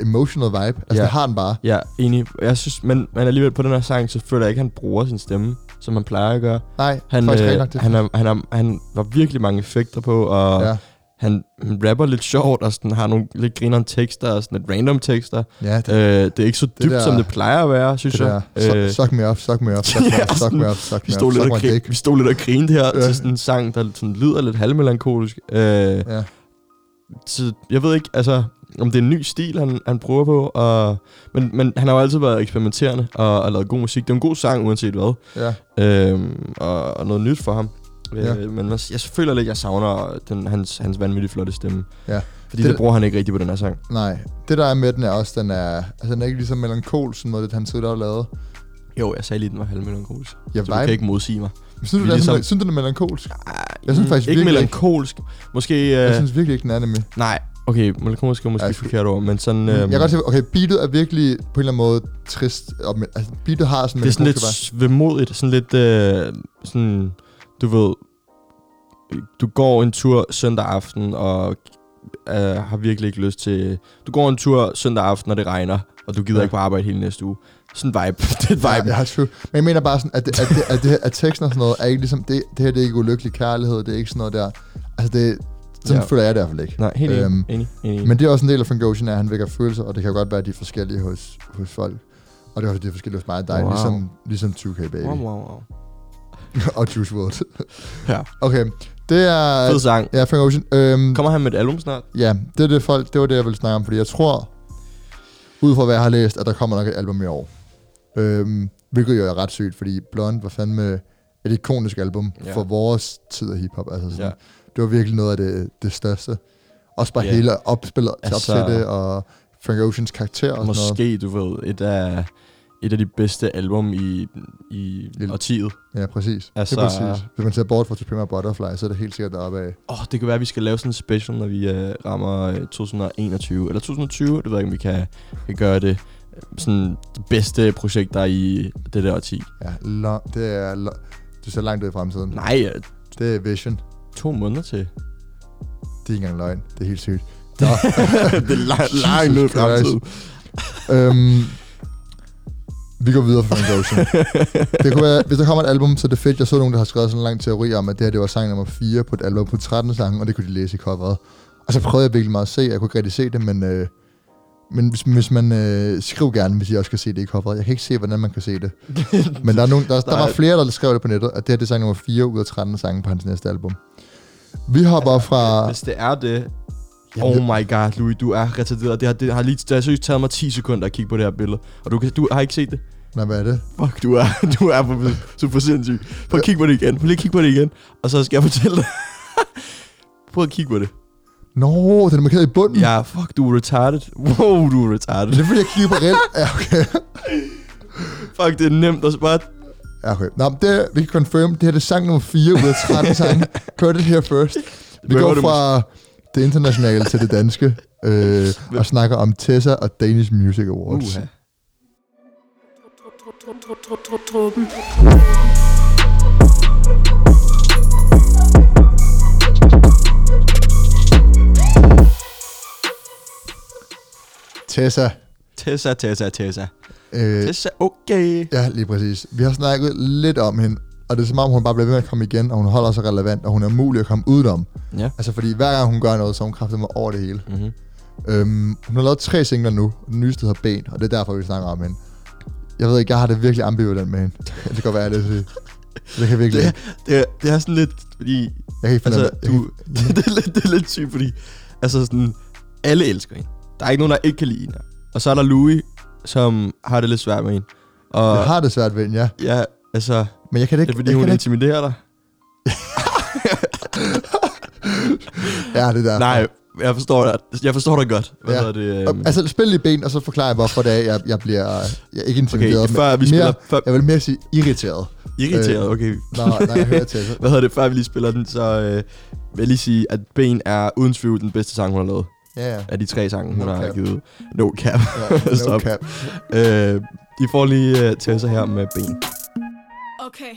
emotional vibe. Altså, Ja. det har den bare. Ja, enig. Jeg synes, men, men alligevel på den her sang, så føler jeg ikke, at han bruger sin stemme, som han plejer at gøre. Nej, Han, faktisk øh, nok det. han, er, han, er, han var virkelig mange effekter på, og ja. Han, rapper lidt sjovt, og sådan, har nogle lidt grineren tekster, og sådan lidt random tekster. ja, det, Øh, det er ikke så dybt, der- som det plejer at være, synes det der. jeg. Øh, suck me up, suck me up, suck me up, suck me up, suck me up, vi stod lidt og grinede her Ja. til sådan en sang, der sådan lyder lidt halvmelankolisk. Øh, Ja. så jeg ved ikke, altså, om det er en ny stil, han, han prøver på, og, men, men han har jo altid været eksperimenterende og, og lavet god musik. Det er en god sang, uanset hvad. Ja. Øhm, og, og noget nyt for ham. Ja. Øh, men man, jeg føler lidt, jeg savner den, hans, hans vanvittigt flotte stemme. Ja. Fordi det, Det- det bruger han ikke rigtigt på den her sang. Nej, det der er med den er også, den er, altså den er ikke ligesom melankol, som noget, det han tidligere har lavet. Jo, jeg sagde lige, den var halvmelankolisk. Ja, Så du kan ikke modsige mig. Synes du, den ligesom- ligesom... synes den er melankolsk? Jeg synes faktisk Ikke melankolsk. Måske... Øh, Jeg synes virkelig ikke, den er nemlig. Nej, okay, melankolsk er måske skulle- forkert ord, men sådan... Øhm, jeg kan godt se, okay, beatet er virkelig på en eller anden måde trist. Og, men- altså, beatet har sådan det er sådan lidt svemodigt, sådan lidt... Øh, sådan, du ved... Du går en tur søndag aften, og øh, har virkelig ikke lyst til... Du går en tur søndag aften, når det regner, og du gider Ja. ja. ikke på arbejde hele næste uge. Sådan vibe. det er et Ja, vibe. jeg har true. Men jeg mener bare sådan, at, det, at, det, at, det, at teksten og sådan noget er ikke ligesom, det, det her det er ikke ulykkelig kærlighed, det er ikke sådan noget der. Altså det, sådan Ja. føler jeg det i hvert fald ikke. Nej, helt. Øhm, enig, enig. Men det er også en del af Frank Ocean, at han vækker følelser, og det kan jo godt være, at de er forskellige hos, hos folk. Og det er også de er forskellige hos mig og dig, Wow. ligesom, ligesom 2K Baby wow, wow, wow. og Juice WRLD. Ja. Okay, det er... Fed sang. Ja, Frank Ocean. Øhm, Kommer han med et album snart? Ja, det, er det, folk, det var det, jeg ville snakke om, fordi jeg tror, ud fra hvad jeg har læst, at der kommer nok et album i år. Øhm, hvilket jo er ret sygt, fordi Blonde var fandme et ikonisk album Ja. for vores tid af hiphop. Altså sådan, Ja. Det var virkelig noget af det, det største. Også bare yeah. hele opspillet Altså- op til det, og Frank Oceans karakter og sådan noget. Måske, du ved, et af, et af de bedste album i, i Lille- årtiet. Ja, præcis. Altså- Altså, det er præcis. Hvis man ser bort fra Pimp My Butterfly, så er det helt sikkert deroppe af. Åh, oh, det kan være, at vi skal lave sådan en special, når vi uh, rammer uh, 2021. Eller 2020, det ved jeg ikke, om vi kan, kan gøre det. øh, Sådan det bedste projekt, der er i det der årti. Ja, lo- det er... Lo- du ser langt ud i fremtiden. Nej, øh, Det er Vision. to måneder til. Det er ikke engang løgn. Det er helt sygt. det er langt, langt ud i fremtiden. øhm, vi går videre fra Frank Ocean. det kunne være, hvis der kommer et album, så er det fedt. Jeg så nogen, der har skrevet sådan en lang teori om, at det her det var sang nummer 4 på et album på 13 sange, og det kunne de læse i coveret. Og så prøvede jeg virkelig meget at se, jeg kunne ikke rigtig se det, men, øh, men hvis, hvis man øh, skriv gerne, hvis I også kan se det i coveret. Jeg kan ikke se, hvordan man kan se det. Men der, er nogen, der, der var flere, der skrev det på nettet, at det her det er sang nummer 4 ud af 13 sange på hans næste album. Vi hopper fra... Hvis det er det... Oh my god, Louis, du er retarderet. Det har, det har lige det har seriøst taget mig 10 sekunder at kigge på det her billede. Og du, kan, du har ikke set det? Nej, hvad er det? Fuck, du er, du er for, super sindssyg. Prøv at kigge på det igen. Prøv lige at kigge på det igen. Og så skal jeg fortælle dig. Prøv at kigge på det. Nå, den er markeret i bunden. Ja, fuck, du er retarded. Wow, du er retarded. Det er fordi, jeg kigger på reelt. Ja, okay. Fuck, det er nemt at bare... Ja, okay. Nå, men det, vi kan confirm, det her det er sang nummer 4 ud af 13 sange. Kør det her first. Vi går fra det internationale til det danske, øh, og snakker om Tessa og Danish Music Awards. Truppen. Tessa. Tessa, Tessa, Tessa. Øh, Tessa, okay. ja, lige præcis. Vi har snakket lidt om hende, og det er som om, hun bare bliver ved med at komme igen, og hun holder sig relevant, og hun er mulig at komme udenom. Ja. Altså, fordi hver gang hun gør noget, så er hun kraftigt med over det hele. Mm-hmm. Øhm, hun har lavet tre singler nu. Den nyeste hedder Ben, og det er derfor, vi snakker om hende. Jeg ved ikke, jeg har det virkelig ambivalent med hende. Det kan godt være, det, det, det kan virkelig Det, ikke. det, er, det er sådan lidt, fordi... Jeg kan ikke Altså, du, det, er lidt, det er lidt sygt, fordi... Altså sådan, alle elsker hende. Der er ikke nogen, der ikke kan lide hende. Og så er der Louis, som har det lidt svært med hende. Og Jeg har det svært ved hende, ja. ja, Altså, Men jeg kan det det ikke... er fordi, jeg hun ikke intimiderer dig? ja, det der. Nej, jeg forstår dig. Jeg forstår dig godt. Hvad Ja. det? Og, altså, spil lige ben, og så forklarer jeg, hvorfor det er, jeg, jeg bliver... Jeg er ikke intimideret, Okay, før vi men spiller... mere, Før, jeg vil mere sige irriteret, irriteret, okay. når, når jeg hører Tessa. Hvad hedder det? Før vi lige spiller den, så øh, vil jeg lige sige, at Ben er uden tvivl den bedste sang, hun har lavet. Ja, ja. Af de tre sange, hun No har cap. givet. No cap. ja no cap. øh, I får lige uh, Tessa her med Ben. Okay.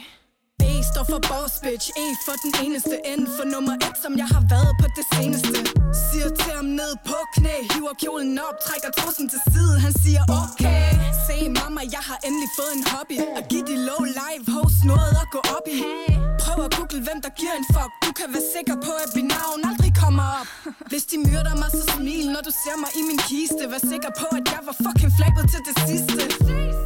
B står for boss bitch, E for den eneste N for nummer et, som jeg har været på det seneste. Siger til ham ned på knæ, hiver kjolen op, trækker trussen til side. Han siger okay, se mamma, jeg har endelig fået en hobby. At give de low live hoes noget at gå op i. Prøv at google, hvem der giver en fuck. Du kan være sikker på, at mit navn aldrig kommer op. Hvis de myrder mig, så smil, når du ser mig i min kiste. Vær sikker på, at var fucking flabet til det sidste.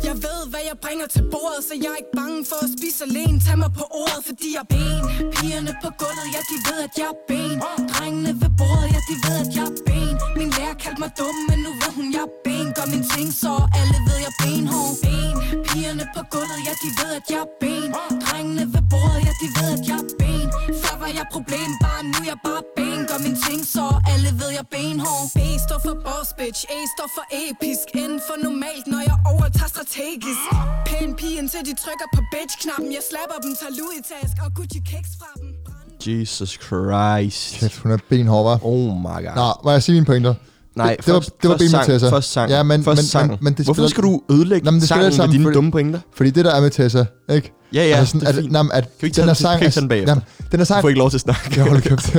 Jeg ved, hvad jeg bringer til bordet, så jeg er ikke bange for at spise alene. Tag mig på ordet, fordi jeg er ben. Pigerne på gulvet, ja, de ved, at jeg er ben. Drengene ved bordet, ja, de ved, at jeg er ben. Min lærer kaldte mig dum, men nu ved hun, jeg er ben. Gør min ting, så alle ved, jeg er benhård. Ben. Pigerne på gulvet, ja, de ved, at jeg er ben. Drengene ved bordet, ja, de ved, at jeg er ben. Før var jeg problem, bare nu er jeg bare Gør min ting, så alle ved, jeg benhård B står for boss bitch, A står for episk N for normalt, når jeg overtager strategisk Pæn pigen til de trykker på bitch-knappen Jeg slapper dem, tager Louis task og Gucci kicks fra dem Jesus Christ. Kæft, hun er benhård, var. Oh my god. Nå, må jeg sige mine pointer? Nej, det, det var, først, det var først sang, Tessa. Først sang. Ja, men, først men, sang. men, men det Hvorfor skal du ødelægge men det sangen med dine fordi- dumme pointer? Fordi det der er med Tessa, ikke? Ja, ja, altså det er at, nej, at Kan den her sang, kan ikke tage den bagefter? jamen, den her Du sang, får ikke lov til at snakke. jeg holder kæft.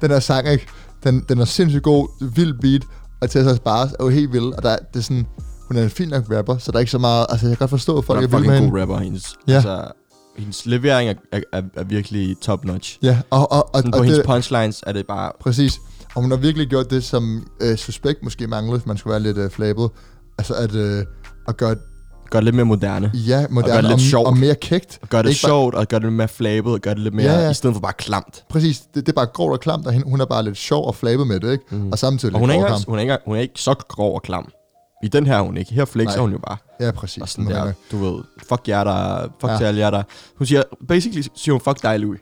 den her sang, ikke? Den, den er sindssygt god, vild beat, og Tessas bars er jo helt vild, og der, er- det er sådan, hun er en fin nok rapper, så der er ikke så meget, altså jeg kan godt forstå, at Hun folk er er en vilde med hende. god rapper. Hendes, Ja. altså, hendes levering er, er, er, er virkelig top notch. Ja, og, og, og, Sådan og på hendes det, punchlines er det bare... præcis. Og hun har virkelig gjort det, som øh, Suspekt måske manglede, hvis man skulle være lidt øh, flabet. Altså at, øh, at gøre, Gør det lidt mere moderne. ja, det moderne lidt og, sjovt. og mere kægt. Og gør det Ikke bare- sjovt, og gør det lidt mere flabet, og gør det lidt mere... Ja, ja. I stedet for bare klamt. Præcis, det, det er bare grovt og klamt, og hende, hun er bare lidt sjov og flabet med det, ikke? Mm. Og samtidig Og hun er, ikke, og hun, er ikke, hun er ikke så grov og klam. I den her er hun ikke. Her flexer Nej. hun jo bare. Ja, præcis. Og sådan der, du ved, fuck jer der, fuck Ja. til alle jer der. Hun siger, basically siger hun, fuck dig, Louis.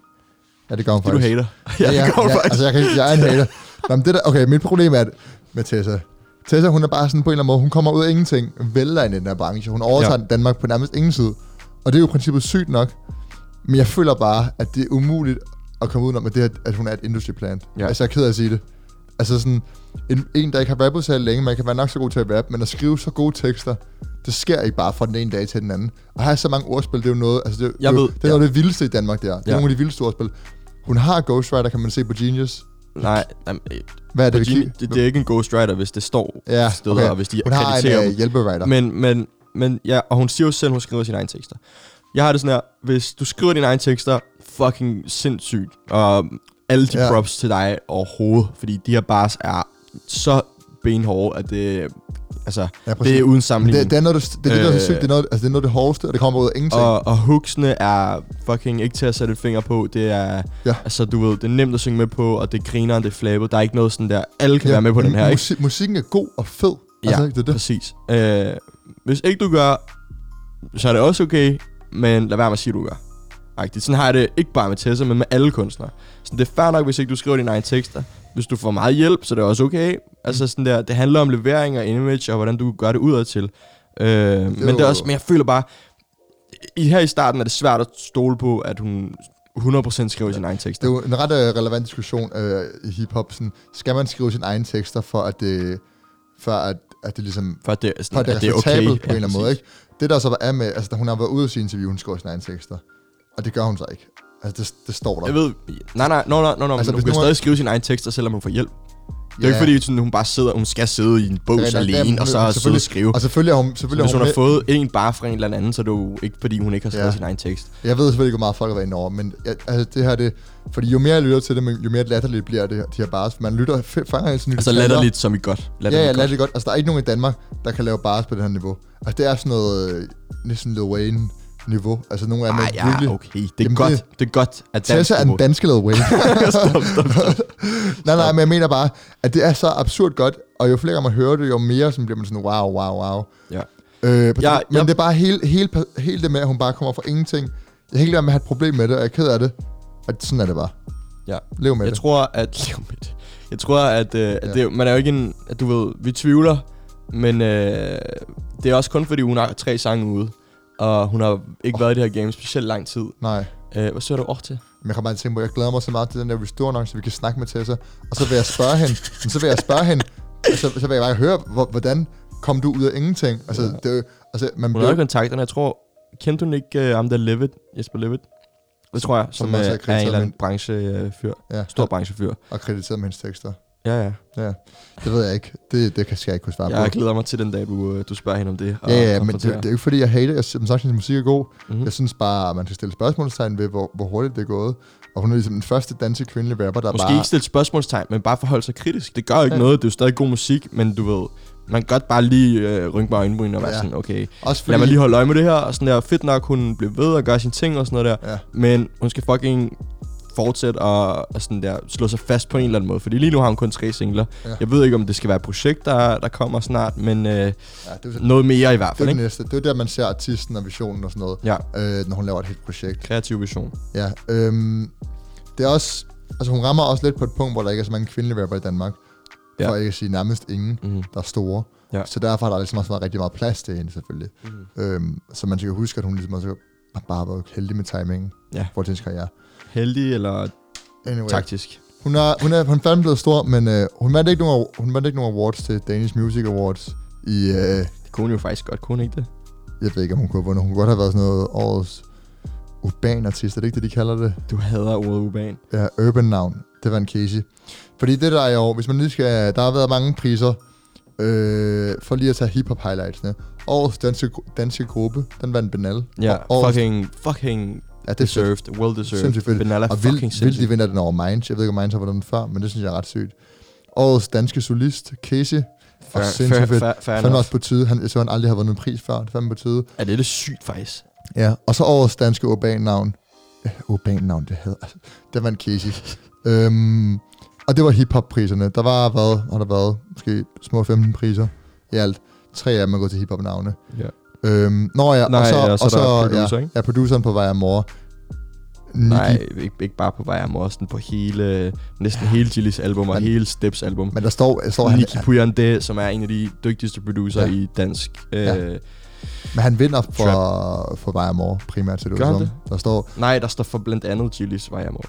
Ja, det gør hun Fordi du faktisk. hater. Ja, ja, ja, det gør ja, faktisk. altså jeg, kan, jeg er en hater. Nå, men det der, okay, mit problem er at, med Tessa. Tessa, hun er bare sådan på en eller anden måde, hun kommer ud af ingenting, vælter ind i den her branche. Hun overtager ja. Ja. Danmark på nærmest ingen tid. Og det er jo i princippet sygt nok. Men jeg føler bare, at det er umuligt at komme udenom, at, det, at hun er et industry plant. Ja. Ja. Altså jeg er ked af at sige det. Altså sådan, en, en der ikke har rappet så længe, man kan være nok så god til at rappe, men at skrive så gode tekster, det sker ikke bare fra den ene dag til den anden. Og have så mange ordspil, det er jo noget, altså det, Jeg det, er ved, det er noget af det vildeste i Danmark, der. Det er Ja. nogle af de vildeste ordspil. Hun har Ghostwriter, kan man se på Genius. Nej, jamen, øh, Hvad er det, Virginia, vi det, det, er ikke en ghostwriter, hvis det står Ja, steder, okay. og hvis de Hun har en uh, hjælpewriter. Men, men, men ja, og hun siger jo selv, hun skriver sine egne tekster. Jeg har det sådan her, hvis du skriver dine egne tekster, fucking sindssygt. Og alle de ja. props til dig overhovedet, fordi de her bars er så benhårde, at det, altså, Ja, præcis. det er uden sammenligning. det, det, er noget, det, det, det, der så Øh, sygt. Det er noget, altså, det er noget det hårdeste, og det kommer ud af ingenting. og, og hooksene er fucking ikke til at sætte et finger på. Det er, Ja. altså du ved, det er nemt at synge med på, og det griner, det er flabet. Der er ikke noget sådan der, alle kan ja, være med på den her, ikke? Musik, musikken er god og fed. Ja, altså, det er det. præcis. Øh, hvis ikke du gør, så er det også okay, men lad være med at sige, du gør. Rigtigt. Sådan har jeg det ikke bare med Tessa, men med alle kunstnere. Så det er fair nok, hvis ikke du skriver dine egne tekster. Hvis du får meget hjælp, så er det også okay. Altså sådan der, det handler om levering og image, og hvordan du gør det udad til. Øh, men det er også, men jeg føler bare, i her i starten er det svært at stole på, at hun 100% skriver sine egne tekster. Det er jo en ret øh, relevant diskussion øh, i hiphop. Sådan, skal man skrive sine egne tekster, for at det, for at, at det ligesom For at det, er sådan, for at det er at det er okay. på en eller anden måde, ikke? Det der så er med, altså hun har været ude i sin interview, hun skriver sine egne tekster. Og det gør hun så ikke. Altså det, det står der. Jeg ved, nej, nej, no, no, no, Altså, altså, hun hvis kan stadig skrive sine egne tekster, selvom hun får hjælp. Det er jo ikke fordi, sådan, hun bare sidder, hun skal sidde i en er rigtigt. alene, Ja, og så sidde og skrive. Og selvfølgelig er hun, selvfølgelig Hvis er hun hun, har fået en bare fra en eller anden, så er det jo ikke, fordi hun ikke har skrevet Ja. sin egen tekst. Jeg ved selvfølgelig ikke, hvor meget folk har været over, men jeg, altså, det her, det, fordi jo mere jeg lytter til det, men jo mere latterligt bliver det, de her bars. Man lytter, fanger hele tiden Altså latterligt, som i godt. Ja, ja, Latterligt godt. latterligt godt. Altså, der er ikke nogen i Danmark, der kan lave bars på det her niveau. Altså, det er sådan noget, øh, næsten Lil Wayne niveau. Altså, nogle af dem Ej, er ja, virkelig... okay. Det er Jamen, godt. det- Det, er godt, at Tessa er den niveau- danske Lil Wayne. stop, stop, stop. nej, nej, men jeg mener bare, at det er så absurd godt, og jo flere man hører det, jo mere sådan bliver man sådan, wow, wow, wow. Ja. Øh, Ja, men ja. det er bare hele, hele, hele det med, at hun bare kommer fra ingenting. Jeg lade være med at have et problem med det, og jeg er ked af det. Og sådan er det bare. Ja. Lev med Jeg det. tror, at... Lev med det. Jeg tror, at, øh, at Ja. det, man er jo ikke en... At du ved, vi tvivler, men øh, det er også kun fordi, hun har tre sange ude. Og hun har ikke Åh. været i det her game specielt lang tid. Nej. Øh, hvad søger du over til? Men jeg kommer bare tænke på, jeg glæder mig så meget til den der restore så vi kan snakke med Tessa. Og så vil jeg spørge hende, men så vil jeg spørge hende, så, så vil jeg bare høre, hvor, hvordan kom du ud af ingenting? Altså, Ja. det, altså man Hun har blev, kontakterne. Jeg tror... Kendte hun ikke uh, ham der Levitt? Jesper Levitt? Det tror jeg, som, som også er, er en eller anden branchefyr. ja, Stor branchefyr. og krediteret med hendes tekster. Ja, ja. Ja, det ved jeg ikke. Det, det kan jeg ikke kunne svare Jeg på. glæder mig til den dag, du, øh, du spørger hende om det. og Ja, ja, men det, det, er jo ikke fordi, jeg hater. Jeg synes sagt, hendes musik er god. Mhm. Jeg synes bare, at man skal stille spørgsmålstegn ved, hvor, hvor hurtigt det er gået. Og hun er ligesom den første danske kvindelige rapper, der Måske bare... ikke stille spørgsmålstegn, men bare forholde sig kritisk. Det gør ikke Ja. noget. Det er jo stadig god musik, men du ved, man kan godt bare lige øh, rynke mig øjenbryn og være Ja. sådan, okay, Også fordi, lad mig lige holde øje med det her, og sådan der, fedt nok, hun bliver ved og gør sine ting og sådan noget der, Ja. men hun skal fucking fortsætte og, og sådan der, slå sig fast på en eller anden måde, fordi lige nu har hun kun tre singler. Ja. Jeg ved ikke, om det skal være et projekt, der, der kommer snart, men øh, Ja, det er noget mere i hvert det er fald, det næste. Det er der, man ser artisten og visionen og sådan noget, Ja, øh, når hun laver et helt projekt. kreativ vision. Ja, øhm, det er også... Altså, hun rammer også lidt på et punkt, hvor der ikke er så mange kvindelige rapper i Danmark. Ja. For ikke at sige nærmest ingen, Mm. der er store. Ja. Så derfor har der ligesom også været rigtig meget plads til hende, selvfølgelig. Mm. Øhm, så man skal huske, at hun ligesom også bare været heldig med timingen Ja. for hendes karriere. Heldig eller Anyway. taktisk? Hun er, hun er, hun er fandme blevet stor, men øh, hun vandt ikke nogen, hun vandt ikke nogen awards til Danish Music Awards i, øh, Det kunne hun jo faktisk godt, kunne ikke det? jeg ved ikke, om hun kunne have vundet. Hun kunne godt have været sådan noget årets urban artist, er det ikke det, de kalder det? Du hader ordet urban. Ja, urban navn. Det var en Casey. Fordi det der er år, hvis man lige skal, der har været mange priser, øh, for lige at tage hip-hop highlightsene. Årets danske, danske gruppe, den vandt Benal. Ja, årets- fucking, fucking ja, det er fedt. deserved, well deserved. Sindssygt fedt. Benalla Og vildt, sindssygt. de vinder den over Minds. Jeg ved ikke, om Minds har vundet den før, men det synes jeg er ret sygt. Årets danske solist, Casey. Fair, og sindssygt fair, fedt. fair, fair Fandme også på tide. Han, jeg så han aldrig har vundet en pris før. Det fandme på tide. Ja, det er det sygt faktisk. Ja, og så årets danske urban navn. Urban navn, det hedder. Altså, det var en Casey. øhm, og det var hiphop-priserne. Der var, hvad har der været? Måske små 15 priser i alt. Tre af dem er gået til hiphop-navne. Ja. Øhm, nå ja, Nej, og så, ja, så og så, er producer, ja, ikke? ja, produceren på vej af mor. Nicki, Nej, ikke, ikke bare på vej af sådan på hele, næsten hele Chili's album og Men- hele Steps album. Men der står, der står han, Nicky Puyande, som er en af de dygtigste producer Ja. i dansk. Øh, Ja. men han vinder for, for vej af mor, primært til det. Gør han det? Der står, Nej, der står for blandt andet Chili's Vej Amor.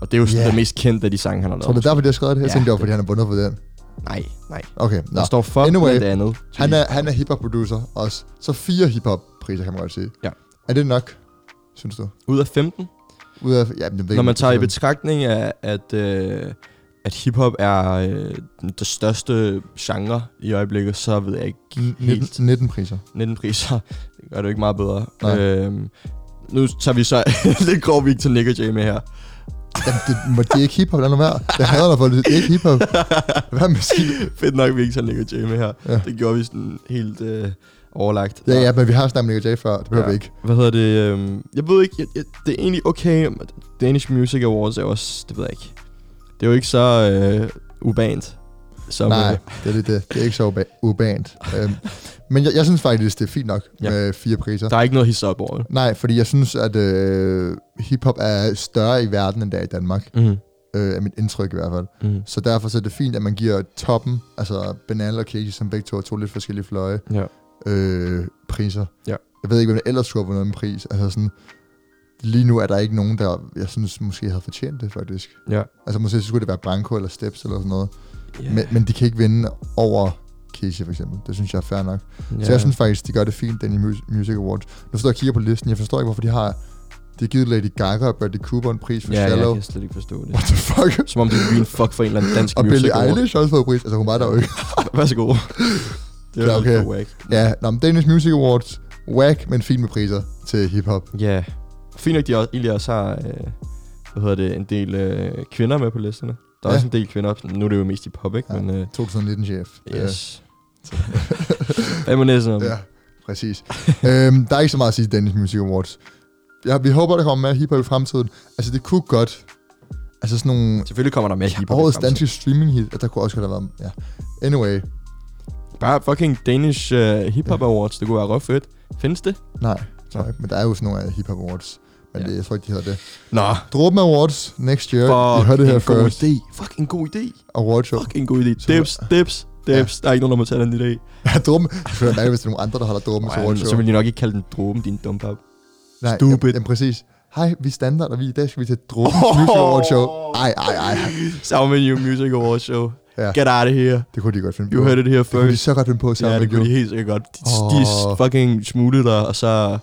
Og det er jo Ja. det mest kendte af de sange, han har tror du, lavet. det er derfor, de har skrevet det? Jeg Ja, tænkte, det var, fordi han har vundet for den. Nej, nej. Okay, nå. Der står for Anyway, blandt andet Han er, han er hiphop-producer også. Så fire hiphop-priser, kan man godt sige. Ja. Er det nok, synes du? Ud af 15? Ud af, ja, jeg ved Når man tager i betragtning af, at, øh, at hiphop er øh, det største genre i øjeblikket, så ved jeg ikke sådan helt 19, 19 priser. 19 priser. Det gør det jo ikke meget bedre. Nej. Øhm, nu tager vi så lidt grov Victor Nick og Jay med her. Jamen, det, må, er ikke hiphop, lad nu være. Det hader dig for det. Er ikke hiphop. Hvad med sige? Fedt nok, vi ikke tager Nick Jay med her. Ja. Det gjorde vi sådan helt øh, overlagt. Ja, ja, men vi har snakket med Nick Jay før. Det behøver Ja. vi ikke. Hvad hedder det? øhm, Jeg ved ikke, jeg, jeg, det er egentlig okay. Danish Music Awards er også, det ved jeg ikke. Det er jo ikke så øh, ubant. Som, Nej, øh, det er det. Det, det er ikke så urba- urbant. øhm, men jeg, jeg synes faktisk, det er fint nok Ja. med fire priser. der er ikke noget hisse op over det. Nej, fordi jeg synes, at øh, hiphop er større i verden, end det er i Danmark. Mm. Øh, er mit indtryk i hvert fald. Mm. Så derfor så er det fint, at man giver toppen, altså Banal og Casey, som begge to er to lidt forskellige fløje, Ja. øh, priser. Ja. Jeg ved ikke, hvem der ellers skulle have vundet en pris. Altså sådan, lige nu er der ikke nogen, der, jeg synes, måske havde fortjent det, faktisk. Ja. Altså måske skulle det være Branko eller Steps eller sådan noget. Yeah. Men, men de kan ikke vinde over Casey for eksempel. Det synes jeg er fair nok. Så jeg synes faktisk, de gør det fint, den i Mus- Music Awards. Nu står jeg og kigger på listen. Jeg forstår ikke, hvorfor de har... De har givet Lady Gaga og Bradley Cooper en pris for ja, jeg Shallow. kan slet ikke forstå det. What the fuck? Som om det blive en fuck for en eller anden dansk Og music Billie award. Eilish har også fået pris. Altså hun var der jo ikke. Vær så god. Det er Ja, ja, okay. Whack. Ja, nå, men Danish Music Awards. Whack, men fint med priser til hiphop. Ja. Fint nok, de også, egentlig også har øh, hvad hedder det, en del øh, kvinder med på listerne. Der er Ja. også en del kvinder. Nu er det jo mest i pop, ikke? Ja. Men øh, 2019-chef. yes. Hvad næsten om? Ja, præcis. øhm, der er ikke så meget at sige Danish Music Awards. Ja, vi håber, der kommer mere hiphop i fremtiden. Altså, det kunne godt... Altså sådan nogle... Selvfølgelig kommer der mere Ja, hiphop. i årets danske streaming hit, der kunne også godt have været... Ja. Anyway. Bare fucking Danish uh, Hip Hop Awards, det kunne være ret fedt. Findes det? Nej, ikke. Men der er jo sådan nogle af hip hop awards. Men Ja. det, jeg tror ikke, de hedder det. Nå, Dråben Awards next year. fuck Vi hørte det her god først. idé. Fuck en god idé. Award show. Fuck en god idé. Så- Dips, dips, dips. Der er ikke nogen, der må tage den idé. Ja, Dråben. Det skulle være mærkeligt, hvis der er nogle andre, der holder Dråben Ej, Award så show. vil de nok ikke kalde den dråben, din dumpap. Nej, stupid. Jamen, præcis. Hej, vi er standard, og vi, i dag skal vi til Dråben Music Award show. Ej, ej, ej. Salmon You Music Awards Show. Ja. Get out of here. Det kunne de godt finde på. You heard it here Det kunne de first. så godt finde på Ja, sammen det med kunne de you. helt sikkert godt. De, de Åh. fucking smuglede dig, og så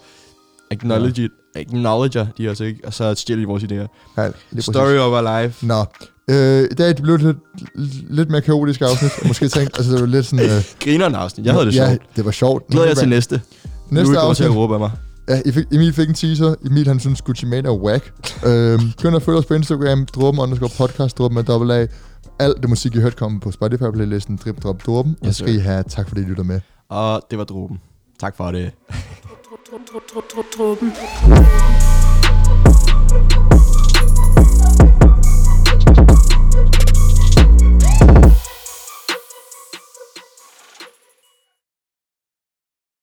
acknowledge it. Acknowledger de også ikke, og så stjæler de vores idéer. Ja. Story of our life. Nå, øh, i dag det blev et lidt, lidt mere kaotisk afsnit. Måske tænkt, altså det var lidt sådan... Øh, Grinerne afsnit. Jeg havde det ja, sjovt. det var sjovt. Glæder jeg Nu- til næste. Nu Næste I kommer til afsnit. at råbe af mig. Ja, Emil fik en teaser. Emil han synes Gucci Mane er whack. øhm, Begynd at følge os på Instagram. Dråben underscore podcast. Dråben med dobbelt A. Alt det musik, I hørte, kommer på Spotify-playlisten Drip Drop Dråben. Og Yes, så skal. I have tak, fordi I lytter med. Og det var dråben. Tak for det. Toben.